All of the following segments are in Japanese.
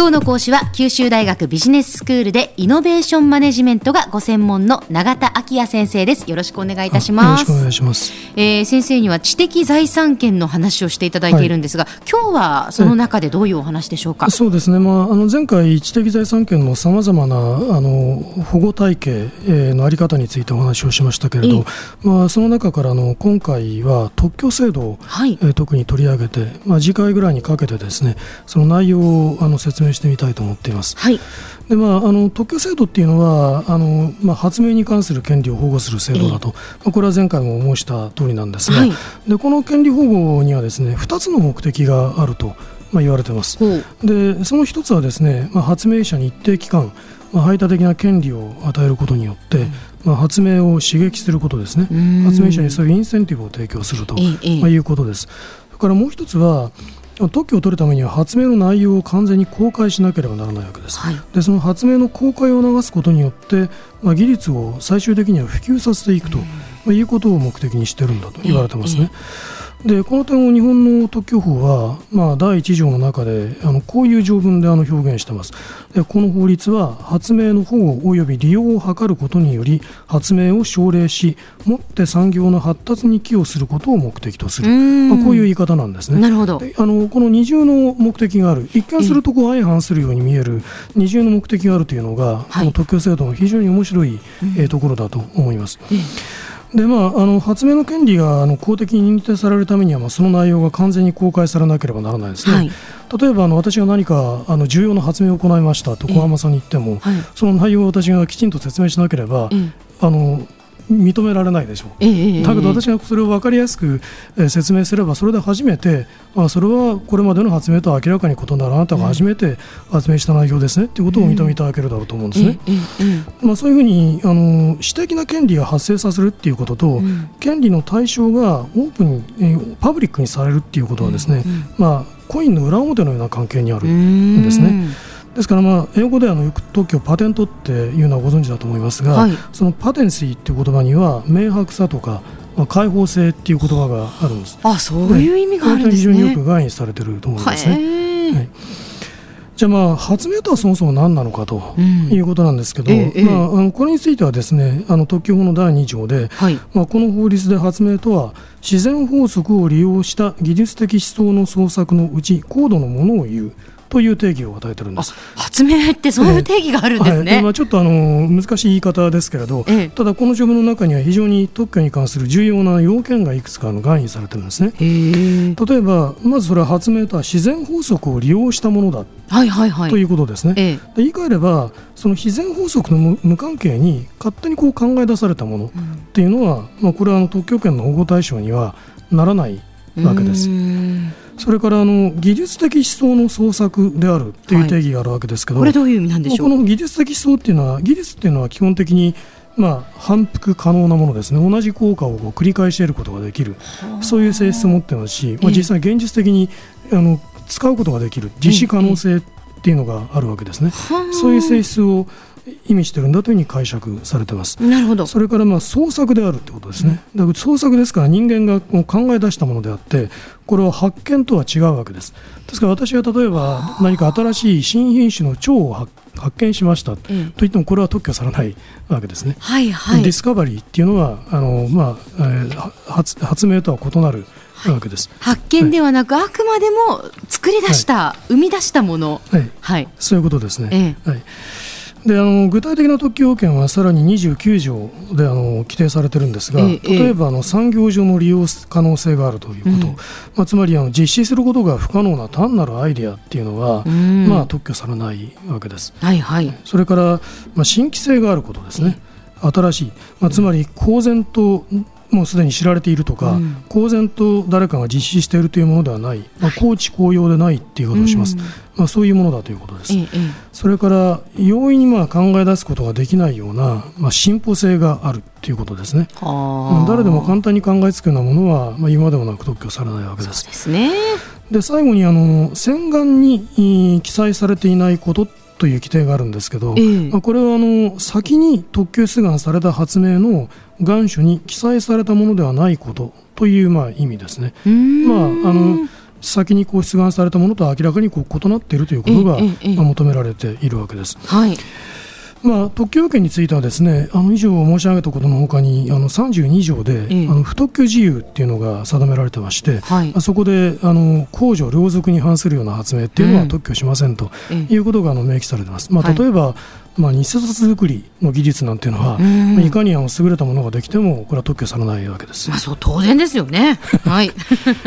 今日の講師は九州大学ビジネススクールでイノベーションマネジメントがご専門の永田昭也先生です。よろしくお願いいたします。よろしくお願いします、えー、先生には知的財産権の話をしていただいているんですが、はい、今日はその中でどういうお話でしょうか、そうですね、まあ、あの前回知的財産権のさまざまなあの保護体系のあり方についてお話をしましたけれど、まあ、その中からの今回は特許制度を、はい、えー、特に取り上げて、まあ、次回ぐらいにかけてですねその内容をあの説明してみたいと思っています。はい。でまあ、あの特許制度っていうのはあの、まあ、発明に関する権利を保護する制度だと、まあ、これは前回も申した通りなんですが、はい、でこの権利保護にはですね2つの目的があると、まあ、言われています。でその1つはですね、まあ、発明者に一定期間、まあ、排他的な権利を与えることによって、うん。まあ、発明を刺激することですね、発明者にそういうインセンティブを提供すると、まあ、いうことです。それからもう一つは特許を取るためには発明の内容を完全に公開しなければならないわけです、はい、でその発明の公開を促すことによって、まあ、技術を最終的には普及させていくと、まあ、いうことを目的にしているんだと言われてますね。でこの点を日本の特許法は、まあ、第1条の中であのこういう条文であの表現しています。でこの法律は発明の保護及び利用を図ることにより発明を奨励しもって産業の発達に寄与することを目的とする。まあ、こういう言い方なんですね。なるほど。あのこの二重の目的がある。一見するとこう相反するように見える二重の目的があるというのが、この特許制度の非常に面白い、えー、ところだと思います。でまあ、あの発明の権利があの公的に認定されるためには、まあ、その内容が完全に公開されなければならないですね、はい、例えばあの私が何かあの重要な発明を行いましたと小浜さんに言っても、はい、その内容を私がきちんと説明しなければ、あの認められないでしょう、えだけど私がそれを分かりやすく説明すればそれで初めてあそれはこれまでの発明とは明らかに異なるあなたが初めて発明した内容ですねということを認めいただけるだろうと思うんですね。まあ、そういうふうにあの私的な権利が発生させるっていうことと、うん、権利の対象がオープンにパブリックにされるっていうことはですね、まあ、コインの裏表のような関係にあるんですね。ですから、まあ、英語ではあの特許パテントっていうのはご存知だと思いますが、はい、そのパテンシーっていう言葉には明白さとか、まあ、開放性っていう言葉があるんです。あそういう意味があるんですね。非常によく概念されてると思いますね。はい。じゃあまあ発明とはそもそも何なのかということなんですけど、うんええ、まあ、あのこれについてはですねあの特許法の第2条で、はい、まあ、この法律で発明とは自然法則を利用した技術的思想の創作のうち高度のものを言うという定義を与えてるんです。発明ってそういう定義があるんですね、はい、まあ、ちょっとあの難しい言い方ですけれど、ええ、ただこの条文の中には非常に特許に関する重要な要件がいくつかの含意されてるんですね。例えばまずそれは発明とは自然法則を利用したものだはいはいはい、ということですね、え言い換えればその自然法則の無関係に勝手にこう考え出されたものっていうのは、うん、まあ、これはあの特許権の保護対象にはならないわけです。それからあの技術的思想の創作であるという定義があるわけですけど、はい、これどういう意味なんでしょう？この技術的思想っていうのは技術っていうのは基本的にまあ、反復可能なものですね。同じ効果を繰り返し得ることができる。そういう性質を持ってますし、まあ、実際現実的にあの使うことができる。実施可能性っていうのがあるわけですね。そういう性質を意味してるんだというふうに解釈されてます。なるほど。それからまあ創作であるってことですね。だから創作ですから人間が考え出したものであって、これは発見とは違うわけです。ですから私が例えば何か新しい新品種の蝶を発見しました、といってもこれは特許されない わけですね。はいはい。ディスカバリーっていうのはあのまあ、えー、発発明とは異なる。わけです発見ではなく、はい、あくまでも作り出した、はい、生み出したもの、はい、はい、そういうことですね。ええ、はい。であの具体的な特許要件はさらに29条であの規定されてるんですが、ええ、例えばあの産業上の利用可能性があるということ、うん、まあ、つまりあの実施することが不可能な単なるアイデアっていうのは、うん、まあ、特許されないわけです。はいはい、それから、まあ、新規性があることですね。新しい、まあ、つまり公然ともうすでに知られているとか、うん、公然と誰かが実施しているというものではない、まあ、公知公用でないっていうことをします、うん、まあ、そういうものだということです、それから容易にまあ考え出すことができないような、まあ、進歩性があるということですね。誰でも簡単に考えつくようなものは、まあ、今でもなく特許されないわけです。ですね。で最後にあの洗顔に記載されていないことという規定があるんですけど、えー、まあ、これはあの先に特許出願された発明の願書に記載されたものではないことというまあ意味ですね。まああの先にこう出願されたものと明らかにこう異なっているということが、まあ、求められているわけです。はいまあ、特許要件についてはですねあの以上申し上げたことのほかにあの32条で、ええ、あの不特許自由っていうのが定められてまして、はい、そこであの公序良俗に反するような発明っていうのは特許しませんということがあの明記されています。まあ、例えば、はいまあ、偽札作りの技術なんていうのは、まあ、いかにあの優れたものができてもこれは特許されないわけです。まあ、そう当然ですよね。はい。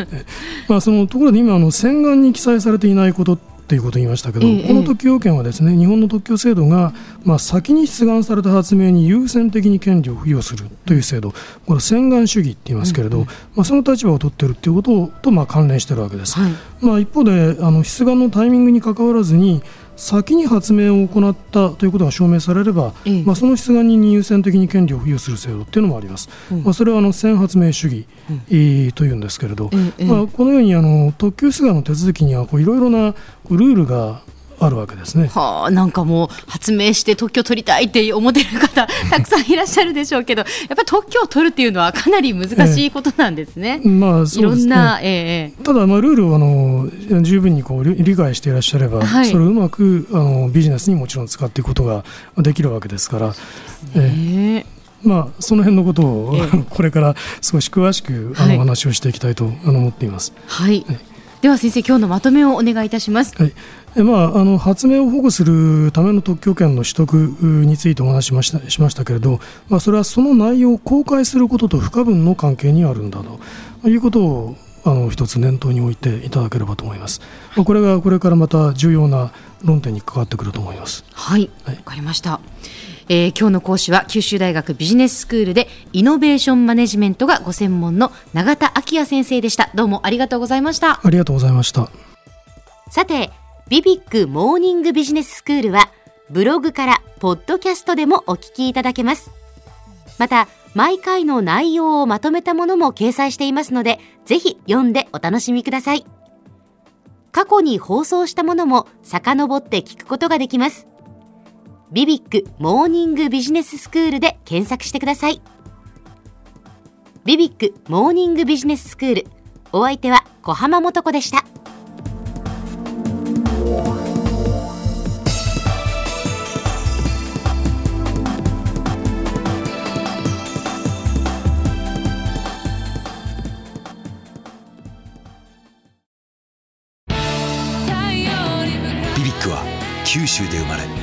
まあそのところで今あの洗顔に記載されていないことっていうことを言いましたけど、ええ、この特許要件はですね日本の特許制度が、まあ、先に出願された発明に優先的に権利を付与するという制度これ洗顔主義って言いますけれど、まあ、その立場を取っているということとまあ関連しているわけです。はい、まあ、一方であの出願のタイミングにかかわらずに先に発明を行ったということが証明されれば、ええ、まあ、その出願人に優先的に権利を付与する制度というのもあります、うん、まあ、それはあの先発明主義、うん、というんですけれど、まあ、このようにあの特許出願の手続きにはいろいろなルールがあるわけですね。はあ、なんかもう発明して特許取りたいって思ってる方 たくさんいらっしゃるでしょうけど、やっぱり特許を取るっていうのはかなり難しいことなんですね。えー、まあそうですね。えー、ただまあルールをあの十分にこう理解していらっしゃれば、はい、それをうまくあのビジネスにもちろん使っていくことができるわけですから。えーまあ、その辺のことを、えー、これから少し詳しくあの、お話をしていきたいと思っています。はい、はいでは先生今日のまとめをお願いいたします。はいえまあ、あの発明を保護するための特許権の取得についてお話しましたしましたけれど、まあ、それはその内容を公開することと不可分の関係にあるんだということをあの一つ念頭に置いていただければと思います。まあ、これがこれからまた重要な論点に関わってくると思います。はい、わ、はい、かりました。えー、今日の講師は九州大学ビジネススクールでイノベーションマネジメントがご専門の永田昭也先生でした。どうもありがとうございました。ありがとうございました。さてビビックモーニングビジネススクールはブログからポッドキャストでもお聞きいただけます。また毎回の内容をまとめたものも掲載していますのでぜひ読んでお楽しみください。過去に放送したものも遡って聞くことができますビビックモーニングビジネススクールで検索してください。ビビックモーニングビジネススクール。お相手は小浜もとこでした。BBIQ は九州で生まれ